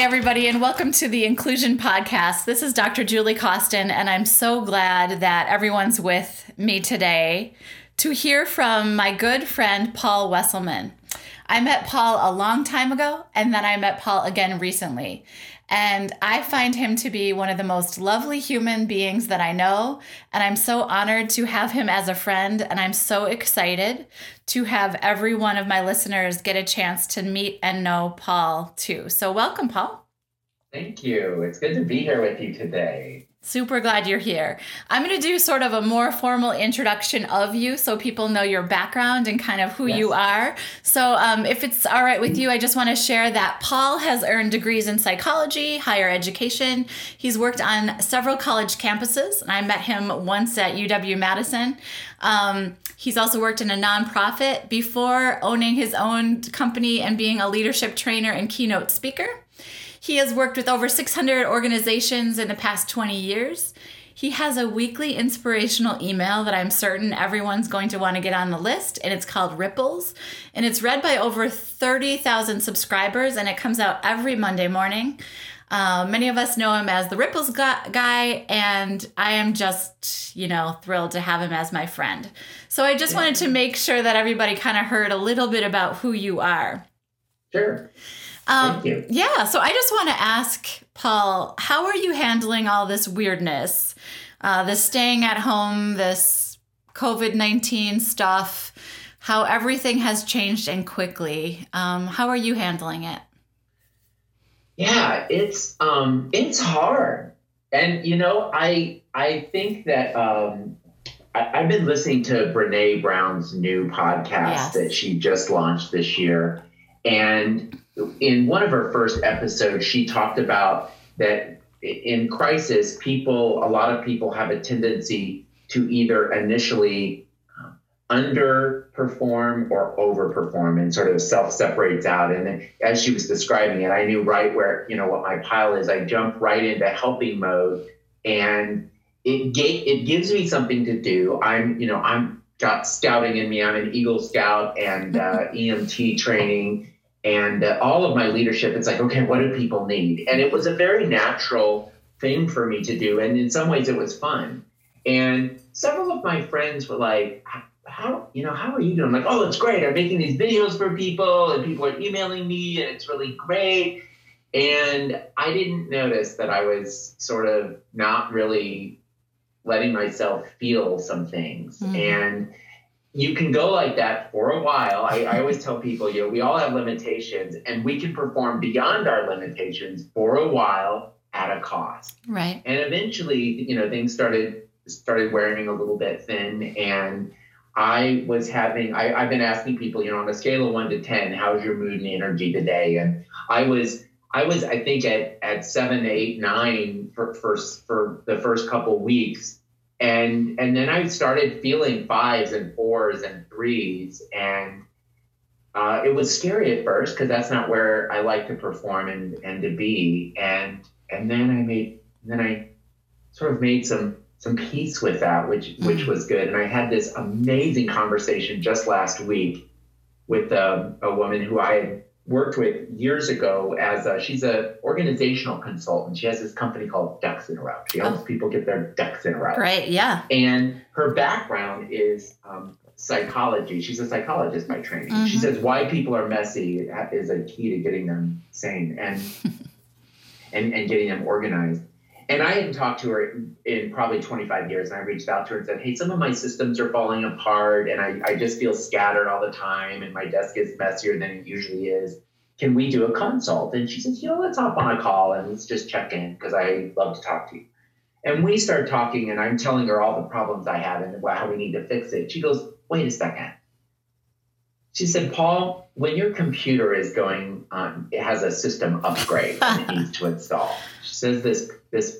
Everybody, and welcome to the Inclusion Podcast. This is Dr. Julie Costin, and I'm so glad that everyone's with me today to hear from my good friend Paul Wesselmann. I met Paul a long time ago, and then I met Paul again recently. And I find him to be one of the most lovely human beings that I know. And I'm so honored to have him as a friend. And I'm so excited to have every one of my listeners get a chance to meet and know Paul too. So, welcome, Paul. Thank you. It's good to be here with you today. Super glad you're here. I'm going to do sort of a more formal introduction of you so people know your background and kind of who yes. you are. So, um, if it's all right with you, I just want to share that Paul has earned degrees in psychology, higher education. He's worked on several college campuses, and I met him once at UW Madison. Um, he's also worked in a nonprofit before owning his own company and being a leadership trainer and keynote speaker. He has worked with over 600 organizations in the past 20 years. He has a weekly inspirational email that I'm certain everyone's going to want to get on the list, and it's called Ripples. And it's read by over 30,000 subscribers, and it comes out every Monday morning. Uh, many of us know him as the Ripples guy, and I am just, you know, thrilled to have him as my friend. So I just yeah. wanted to make sure that everybody kind of heard a little bit about who you are. Sure. Um, Thank you. Yeah. So I just want to ask Paul, how are you handling all this weirdness, uh, this staying at home, this COVID nineteen stuff? How everything has changed and quickly. Um, how are you handling it? Yeah, it's um, it's hard, and you know, I I think that um, I, have been listening to Brene Brown's new podcast yes. that she just launched this year, and in one of her first episodes, she talked about that in crisis, people, a lot of people have a tendency to either initially um, underperform or overperform and sort of self separates out. And as she was describing it, I knew right where, you know, what my pile is. I jumped right into helping mode and it, it gives me something to do. I'm, you know, I'm got scouting in me. I'm an Eagle Scout and uh, EMT training and uh, all of my leadership it's like okay what do people need? And it was a very natural thing for me to do and in some ways it was fun. And several of my friends were like how you know how are you doing? I'm like oh it's great. I'm making these videos for people and people are emailing me and it's really great. And i didn't notice that i was sort of not really letting myself feel some things. Mm-hmm. and you can go like that for a while. I, I, always tell people, you know, we all have limitations and we can perform beyond our limitations for a while at a cost. Right. And eventually, you know, things started started wearing a little bit thin and I was having I, I've been asking people, you know, on a scale of one to ten, how's your mood and energy today? And I was I was I think at at seven, eight, nine for for, for the first couple weeks and and then I started feeling fives and fours and threes, and uh, it was scary at first because that's not where I like to perform and and to be. And and then I made then I sort of made some some peace with that, which which was good. And I had this amazing conversation just last week with a, um, a woman who I had worked with years ago as a, she's an organizational consultant. She has this company called Ducks in a Row. She helps oh. people get their ducks in a row. Right. Yeah. And her background is um, psychology. She's a psychologist by training. Mm-hmm. She says why people are messy is a key to getting them sane and and and getting them organized. And I hadn't talked to her in probably 25 years. And I reached out to her and said, Hey, some of my systems are falling apart and I, I just feel scattered all the time and my desk is messier than it usually is. Can we do a consult? And she says, You know, let's hop on a call and let's just check in because I love to talk to you. And we start talking and I'm telling her all the problems I have and how we need to fix it. She goes, Wait a second. She said, Paul, when your computer is going on, it has a system upgrade and it needs to install. She says this this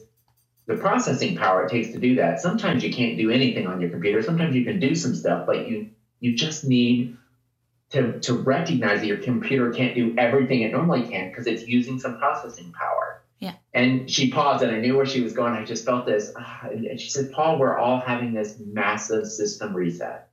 the processing power it takes to do that. Sometimes you can't do anything on your computer. Sometimes you can do some stuff, but you you just need to, to recognize that your computer can't do everything it normally can because it's using some processing power. Yeah. And she paused and I knew where she was going. I just felt this. Ah, and she said, Paul, we're all having this massive system reset.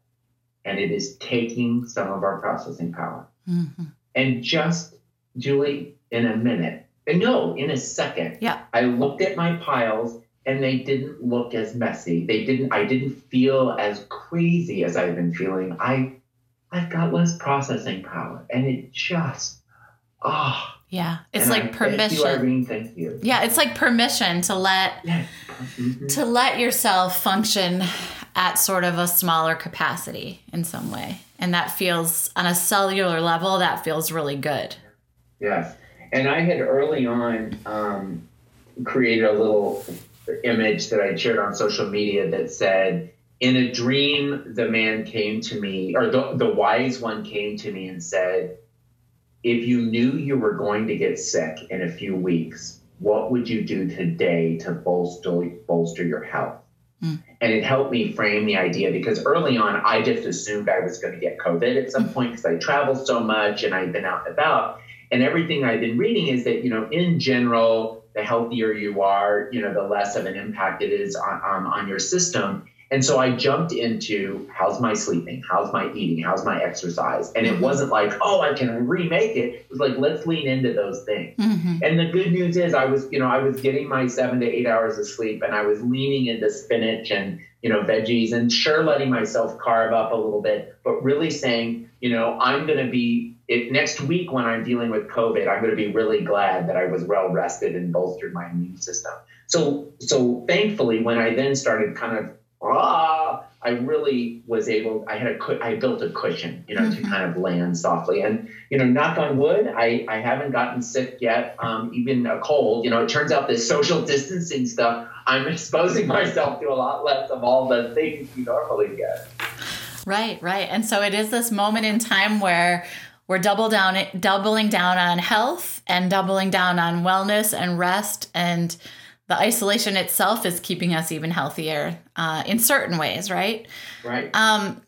And it is taking some of our processing power. Mm-hmm. And just, Julie, in a minute, no, in a second. Yeah. I looked at my piles and they didn't look as messy. They didn't I didn't feel as crazy as I've been feeling. I I've got less processing power. And it just ah oh, yeah. It's and like I, permission. Thank you, Irene. Thank you. Yeah, it's like permission to let Yeah. Mhm. to let yourself function at sort of a smaller capacity in some way. And that feels on a cellular level, that feels really good. Yes. And I had early on um, created a little image that I shared on social media that said, In a dream, the man came to me, or the, the wise one came to me and said, If you knew you were going to get sick in a few weeks, what would you do today to bolster, bolster your health? Mm. And it helped me frame the idea because early on, I just assumed I was going to get COVID at some point because I traveled so much and I'd been out and about. And everything I've been reading is that, you know, in general, the healthier you are, you know, the less of an impact it is on, on, on your system. And so I jumped into how's my sleeping? How's my eating? How's my exercise? And it wasn't like, oh, I can remake it. It was like, let's lean into those things. Mm-hmm. And the good news is I was, you know, I was getting my seven to eight hours of sleep and I was leaning into spinach and, you know, veggies and sure letting myself carve up a little bit, but really saying, you know, I'm going to be it, next week when I'm dealing with COVID, I'm going to be really glad that I was well rested and bolstered my immune system. So, so thankfully, when I then started kind of, ah, I really was able. I had a, I built a cushion, you know, Mhm. to kind of land softly. And you know, knock on wood, I, I haven't gotten sick yet. Um, even a cold. You know, it turns out this social distancing stuff, I'm exposing myself to a lot less of all the things you normally get. Right, right. And so it is this moment in time where we're double down doubling down on health and doubling down on wellness and rest and the isolation itself is keeping us even healthier uh, in certain ways, right? Right. Um,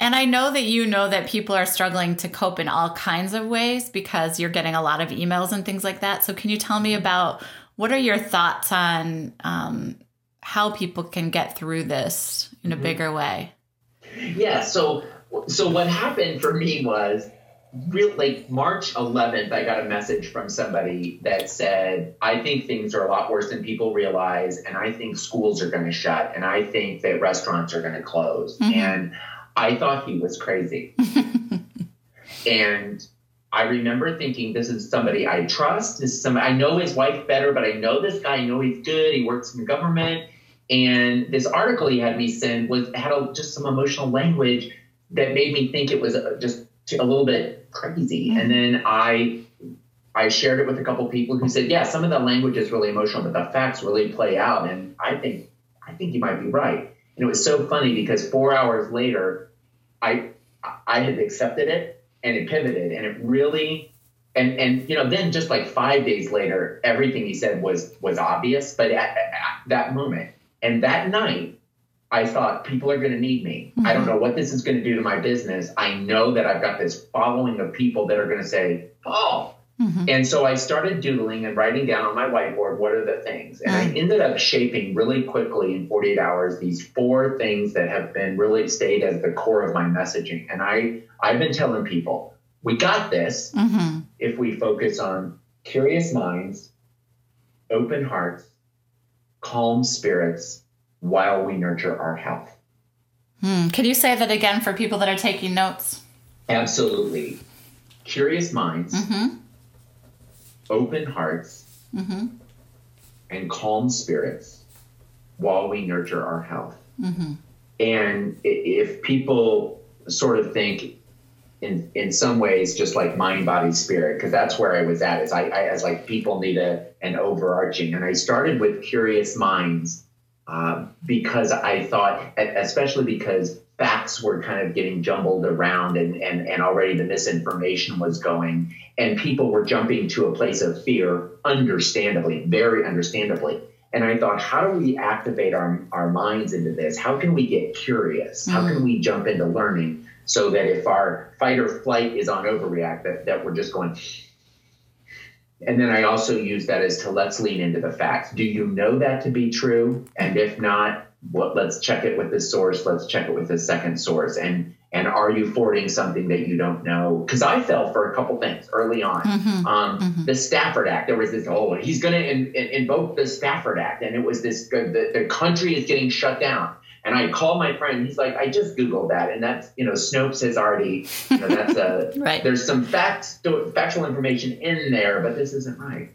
and I know that you know that people are struggling to cope in all kinds of ways because you're getting a lot of emails and things like that. So, can you tell me about what are your thoughts on um, how people can get through this in a Mhm. bigger way? Yeah. So so what happened for me was real like March 11th, I got a message from somebody that said, I think things are a lot worse than people realize, and I think schools are going to shut, and I think that restaurants are going to close. Mhm. And I thought he was crazy. and I remember thinking, this is somebody I trust. This is somebody I know his wife better, but I know this guy. I know he's good. He works in the government. And this article he had me send was had a, just some emotional language that made me think it was uh, just a little bit crazy. And then I I shared it with a couple people who said, yeah, some of the language is really emotional, but the facts really play out. And I think I think you might be right. And it was so funny because four hours later, I I had accepted it and it pivoted and it really and and you know then just like five days later everything he said was was obvious but at, at that moment and that night i thought people are going to need me i don't know what this is going to do to my business i know that i've got this following of people that are going to say oh Mhm. and so I started doodling and writing down on my whiteboard what are the things. And I ended up shaping really quickly in 48 hours these four things that have been really stayed as the core of my messaging. And I I've been telling people, we got this Mhm. if we focus on curious minds, open hearts, calm spirits while we nurture our health. Hmm. Can you say that again for people that are taking notes? Absolutely. Curious minds, Mm-hmm. open hearts, Mm-hmm. and calm spirits while we nurture our health. Mm-hmm. And if people sort of think in in some ways just like mind, body, spirit, because that's where I was at. Is I, I as like people need a an overarching, and I started with curious minds um, because I thought, especially because facts were kind of getting jumbled around and, and, and already the misinformation was going and people were jumping to a place of fear understandably very understandably. And i thought how do we activate our, our minds into this? How can we get curious? How can we jump into learning so that if our fight or flight is on overreact that, that we're just going and then i also use that as to let's lean into the facts do you know that to be true and if not what, let's check it with the source. Let's check it with the second source. And and are you forwarding something that you don't know? Because I fell for a couple things early on. Mm-hmm. Um, mm-hmm. The Stafford Act. There was this. Oh, he's going to in, in, invoke the Stafford Act, and it was this. The, the country is getting shut down. And I called my friend. He's like, I just googled that, and that's you know, Snopes has already. You know, that's a. right. There's some facts, factual information in there, but this isn't right.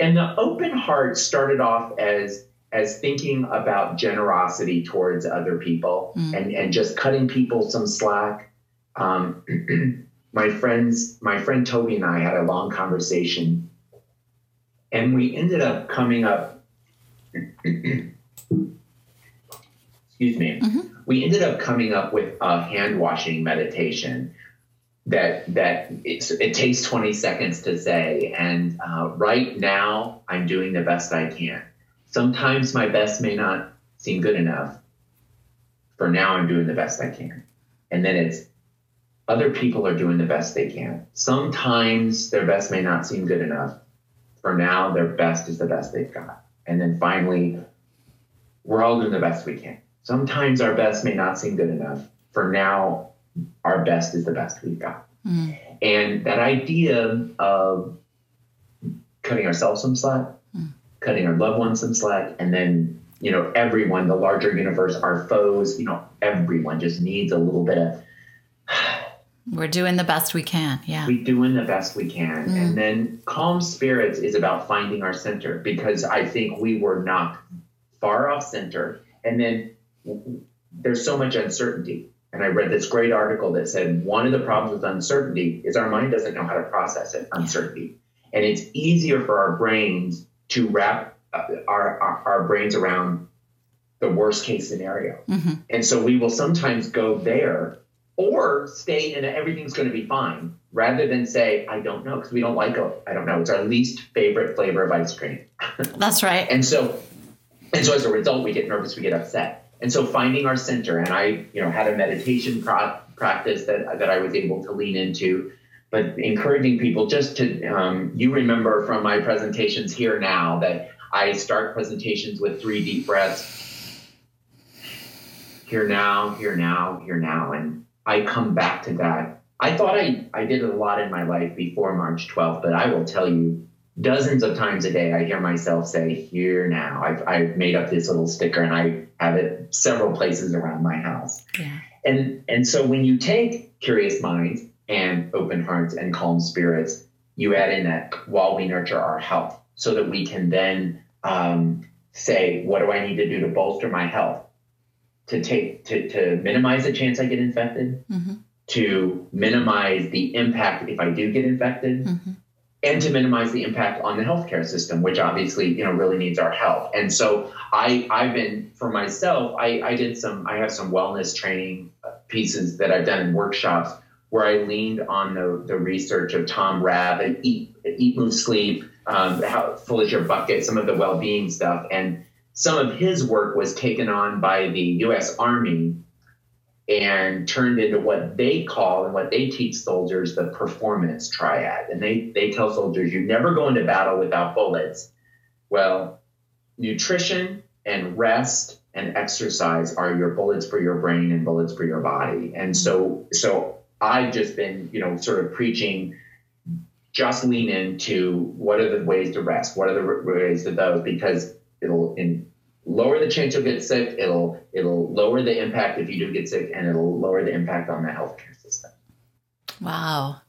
And the open heart started off as as thinking about generosity towards other people mm. and, and just cutting people some slack. Um, my friends, my friend Toby and I had a long conversation, and we ended up coming up. excuse me. Mm-hmm. We ended up coming up with a hand washing meditation that that it takes 20 seconds to say and uh, right now i'm doing the best i can Sometimes my best may not seem good enough. For now, I'm doing the best I can. And then it's other people are doing the best they can. Sometimes their best may not seem good enough. For now, their best is the best they've got. And then finally, we're all doing the best we can. Sometimes our best may not seem good enough. For now, our best is the best we've got. Mm. And that idea of cutting ourselves some slack, cutting our loved ones some slack, and then you know everyone, the larger universe, our foes, you know everyone just needs a little bit of. We're doing the best we can. Yeah. We're doing the best we can. Mm. And then calm spirits is about finding our center because I think we were knocked far off center. And then there's so much uncertainty. And I read this great article that said one of the problems with uncertainty is our mind doesn't know how to process it, uncertainty. And it's easier for our brains to wrap uh, our, our, our brains around the worst case scenario. Mm-hmm. And so we will sometimes go there or stay in everything's going to be fine rather than say, I don't know, because we don't like it. I don't know. It's our least favorite flavor of ice cream. That's right. and so, and so as a result, we get nervous, we get upset. And so finding our center, and I, you know, had a meditation pro- practice that, that I was able to lean into but encouraging people just to, um, you remember from my presentations here now that I start presentations with three deep breaths. Here now, here now, here now. And I come back to that. I thought I, I did a lot in my life before March 12th, but I will tell you dozens of times a day, I hear myself say, here now. I've, I've made up this little sticker and I have it several places around my house. Yeah. And, and so when you take Curious Minds and open hearts and calm spirits, you add in that while we nurture our health so that we can then um, say, what do I need to do to bolster my health? To take to, to minimize the chance I get infected, mm-hmm. to minimize the impact if I do get infected, mm-hmm. And to minimize the impact on the healthcare system, which obviously you know really needs our help. And so I I've been for myself I, I did some I have some wellness training pieces that I've done in workshops where I leaned on the, the research of Tom Rath and Eat, Eat Move, Sleep, um, how full is your bucket, some of the well being stuff. And some of his work was taken on by the US Army and turned into what they call and what they teach soldiers the performance triad. And they, they tell soldiers, you never go into battle without bullets. Well, nutrition and rest and exercise are your bullets for your brain and bullets for your body. And so, so I've just been, you know, sort of preaching just lean into what are the ways to rest, what are the ways to those, because it'll in, lower the chance you'll get sick. It'll it'll lower the impact if you do get sick, and it'll lower the impact on the healthcare system. Wow.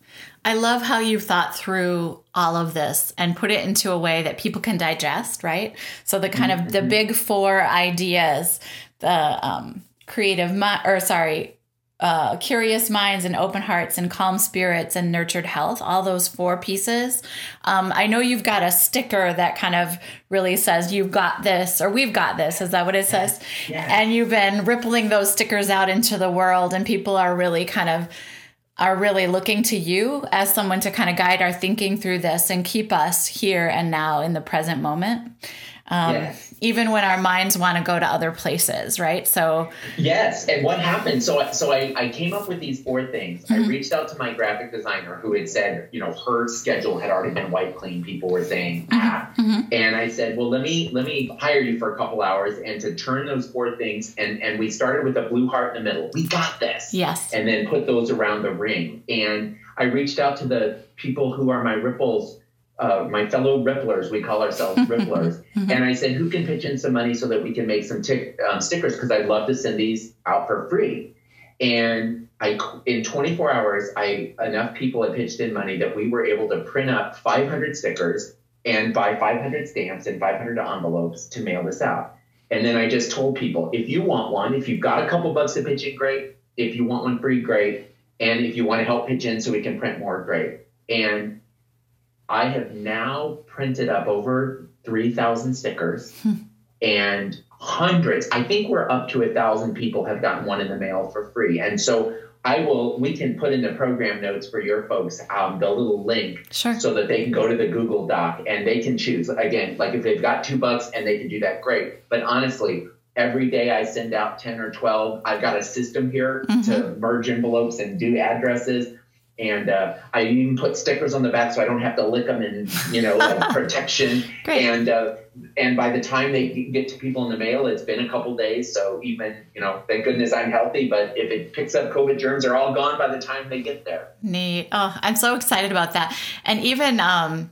I love how you've thought through all of this and put it into a way that people can digest, right? So the kind mm-hmm. of the mm-hmm. big four ideas, the um, creative, or sorry, uh, curious minds and open hearts and calm spirits and nurtured health, all those four pieces. Um, I know you've got a sticker that kind of really says you've got this or we've got this. Is that what it says? Yeah. And you've been rippling those stickers out into the world, and people are really kind of are really looking to you as someone to kind of guide our thinking through this and keep us here and now in the present moment. Um, yes. Even when our minds want to go to other places, right? So yes. And what happened? So so I, I came up with these four things. Mm-hmm. I reached out to my graphic designer who had said, you know, her schedule had already been wiped clean. People were saying, mm-hmm. ah. Mm-hmm. And I said, well, let me let me hire you for a couple hours and to turn those four things. And and we started with a blue heart in the middle. We got this. Yes. And then put those around the ring. And I reached out to the people who are my ripples uh, my fellow ripplers, we call ourselves ripplers, mm-hmm. and I said, who can pitch in some money so that we can make some um, stickers? Because I'd love to send these out for free. And I, in 24 hours, I enough people had pitched in money that we were able to print up 500 stickers and buy 500 stamps and 500 envelopes to mail this out. And then I just told people, if you want one, if you've got a couple bucks to pitch in, great. If you want one free, great. And if you want to help pitch in so we can print more, great. And I have now printed up over 3,000 stickers hmm. and hundreds. I think we're up to a thousand people have gotten one in the mail for free. And so I will, we can put in the program notes for your folks um, the little link sure. so that they can go to the Google Doc and they can choose. Again, like if they've got two bucks and they can do that, great. But honestly, every day I send out 10 or 12. I've got a system here mm-hmm. to merge envelopes and do addresses and uh, I even put stickers on the back so I don't have to lick them in, you know, like protection. Great. And uh, and by the time they get to people in the mail, it's been a couple days. So even you know, thank goodness I'm healthy. But if it picks up COVID germs, they're all gone by the time they get there. Neat. Oh, I'm so excited about that. And even um,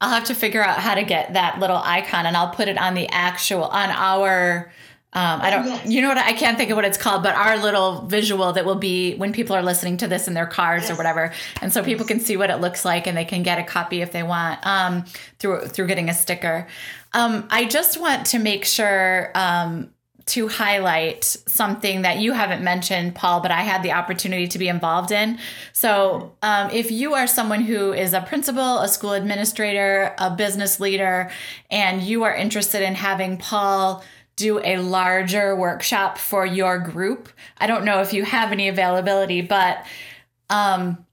I'll have to figure out how to get that little icon, and I'll put it on the actual on our um, I don't, yes. you know what? I can't think of what it's called, but our little visual that will be when people are listening to this in their cars yes. or whatever, and so people can see what it looks like and they can get a copy if they want um, through through getting a sticker. Um, I just want to make sure um, to highlight something that you haven't mentioned, Paul, but I had the opportunity to be involved in. So, um, if you are someone who is a principal, a school administrator, a business leader, and you are interested in having Paul do a larger workshop for your group. I don't know if you have any availability, but um,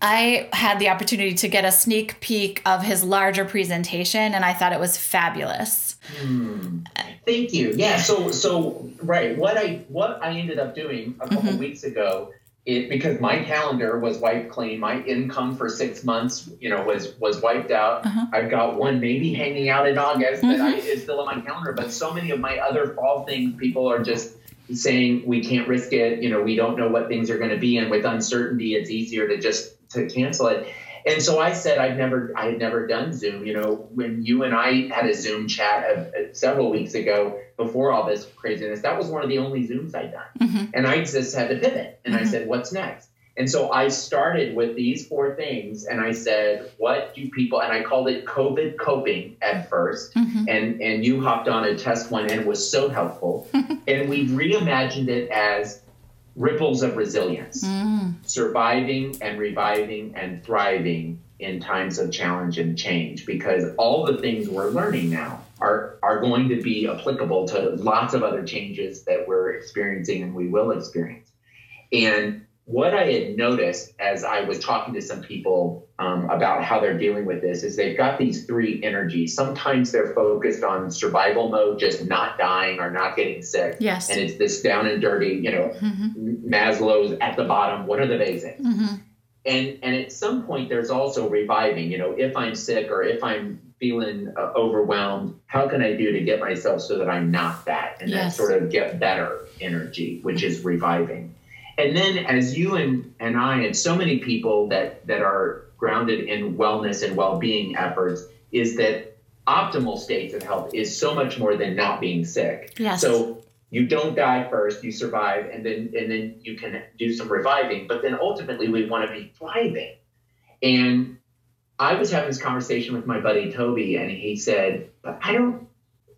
I had the opportunity to get a sneak peek of his larger presentation, and I thought it was fabulous. Hmm. Thank you. Yeah. So, so right. What I what I ended up doing a couple mm-hmm. weeks ago it because my calendar was wiped clean. My income for six months, you know, was was wiped out. Uh-huh. I've got one maybe hanging out in August mm-hmm. that I, is still on my calendar. But so many of my other fall things, people are just saying we can't risk it. You know, we don't know what things are going to be, and with uncertainty, it's easier to just to cancel it. And so I said I've never I had never done Zoom. You know, when you and I had a Zoom chat uh, several weeks ago before all this craziness, that was one of the only Zooms I'd done. Mm-hmm. And I just had to pivot. And mm-hmm. I said, what's next? And so I started with these four things and I said, what do people, and I called it COVID coping at 1st mm-hmm. And, and you hopped on a test one and was so helpful. and we reimagined it as ripples of resilience, mm. surviving and reviving and thriving in times of challenge and change because all the things we're learning now are are going to be applicable to lots of other changes that we're experiencing and we will experience. And what I had noticed as I was talking to some people um, about how they're dealing with this is they've got these three energies. Sometimes they're focused on survival mode, just not dying or not getting sick. Yes. And it's this down and dirty, you know, mm-hmm. Maslow's at the bottom. What are the basics? Mm-hmm. And and at some point, there's also reviving. You know, if I'm sick or if I'm feeling uh, overwhelmed, how can I do to get myself so that I'm not that and yes. that sort of get better energy, which is reviving. And then as you and, and I and so many people that, that are grounded in wellness and well-being efforts is that optimal states of health is so much more than not being sick. Yes. So you don't die first, you survive, and then and then you can do some reviving. But then ultimately we want to be thriving. And I was having this conversation with my buddy Toby, and he said, "But I don't."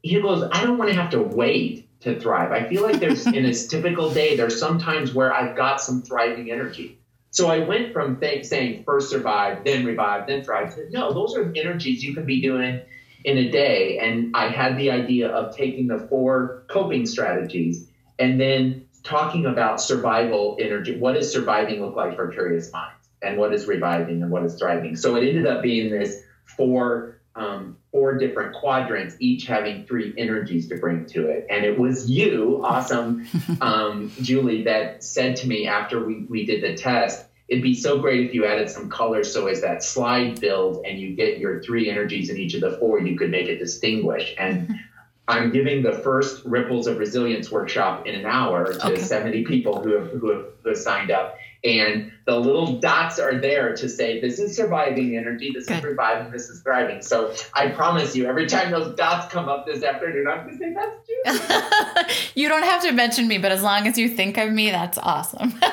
He goes, "I don't want to have to wait to thrive. I feel like there's in a typical day, there's sometimes where I've got some thriving energy. So I went from th- saying first survive, then revive, then thrive. To, no, those are energies you can be doing in a day. And I had the idea of taking the four coping strategies and then talking about survival energy. What does surviving look like for curious minds? And what is reviving and what is thriving? So it ended up being this four um, four different quadrants, each having three energies to bring to it. And it was you, awesome um, Julie, that said to me after we, we did the test, it'd be so great if you added some colors so as that slide builds and you get your three energies in each of the four, you could make it distinguish. And I'm giving the first Ripples of Resilience workshop in an hour to okay. 70 people who have, who have, who have signed up and the little dots are there to say this is surviving energy. This Good. is reviving this is thriving. So i promise you every time those dots come up this afternoon i'm going to say that's you you don't have to mention me but as long as you think of me that's awesome.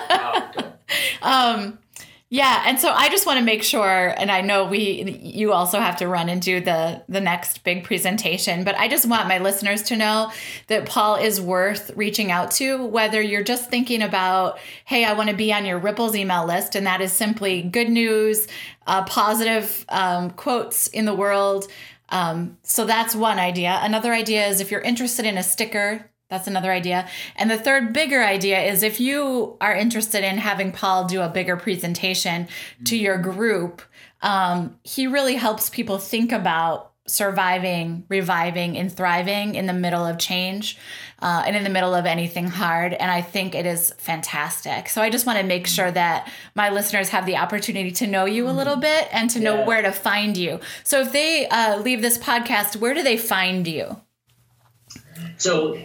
Um yeah, and so I just want to make sure, and I know we, you also have to run and do the the next big presentation, but I just want my listeners to know that Paul is worth reaching out to. Whether you're just thinking about, hey, I want to be on your Ripples email list, and that is simply good news, uh, positive um, quotes in the world. Um, so that's one idea. Another idea is if you're interested in a sticker that's another idea. And the third bigger idea is if you are interested in having Paul do a bigger presentation to your group, um, he really helps people think about surviving, reviving, and thriving in the middle of change uh, and in the middle of anything hard. And I think it is fantastic. So I just want to make sure that my listeners have the opportunity to know you a little bit and to know where to find you. So if they uh, leave this podcast, where do they find you? So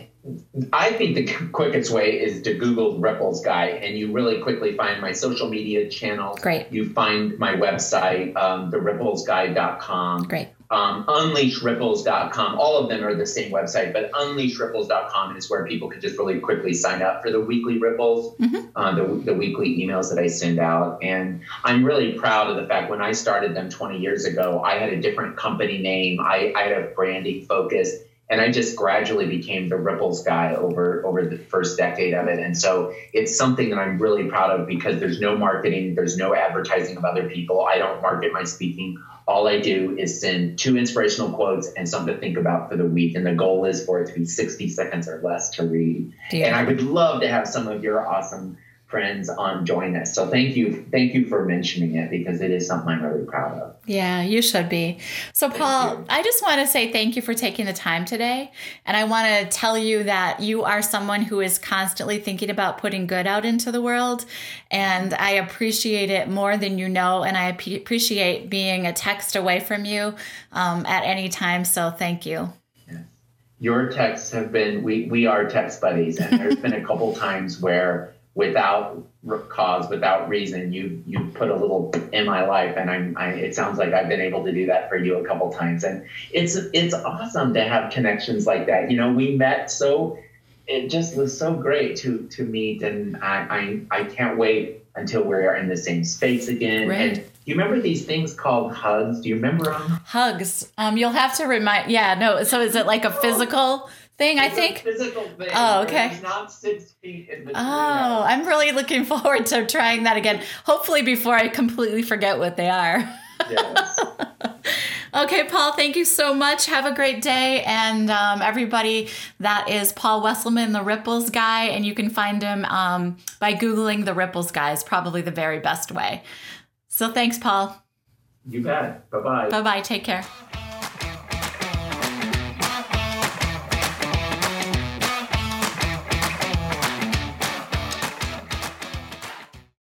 I think the quickest way is to Google Ripples Guy, and you really quickly find my social media channel. Great. You find my website, um, theripplesguy.com. Great. Um, unleashripples.com. All of them are the same website, but unleashripples.com is where people can just really quickly sign up for the weekly ripples, mm-hmm. uh, the, the weekly emails that I send out. And I'm really proud of the fact when I started them 20 years ago, I had a different company name. I, I had a branding focus and I just gradually became the ripples guy over over the first decade of it. And so it's something that I'm really proud of because there's no marketing, there's no advertising of other people. I don't market my speaking. All I do is send two inspirational quotes and something to think about for the week. And the goal is for it to be 60 seconds or less to read. Yeah. And I would love to have some of your awesome friends on join us. So thank you, thank you for mentioning it because it is something I'm really proud of. Yeah, you should be. So Paul, I just want to say thank you for taking the time today, and I want to tell you that you are someone who is constantly thinking about putting good out into the world, and I appreciate it more than you know, and I appreciate being a text away from you um, at any time. So thank you your texts have been we we are text buddies and there's been a couple times where without cause, without reason, you you put a little in my life, and I'm. I, it sounds like I've been able to do that for you a couple times, and it's it's awesome to have connections like that. You know, we met so it just was so great to to meet, and I I, I can't wait until we're in the same space again. Right. And do you remember these things called hugs? Do you remember them? Hugs. Um, you'll have to remind. Yeah, no. So is it like a physical? Thing, it's I think. physical thing. Oh, okay. not six feet in between. Oh, I'm really looking forward to trying that again. Hopefully, before I completely forget what they are. Yes. okay, Paul, thank you so much. Have a great day. And um, everybody, that is Paul Wesselmann, the Ripples guy. And you can find him um, by Googling the Ripples guy, is probably the very best way. So thanks, Paul. You bet. Bye bye. Bye bye. Take care.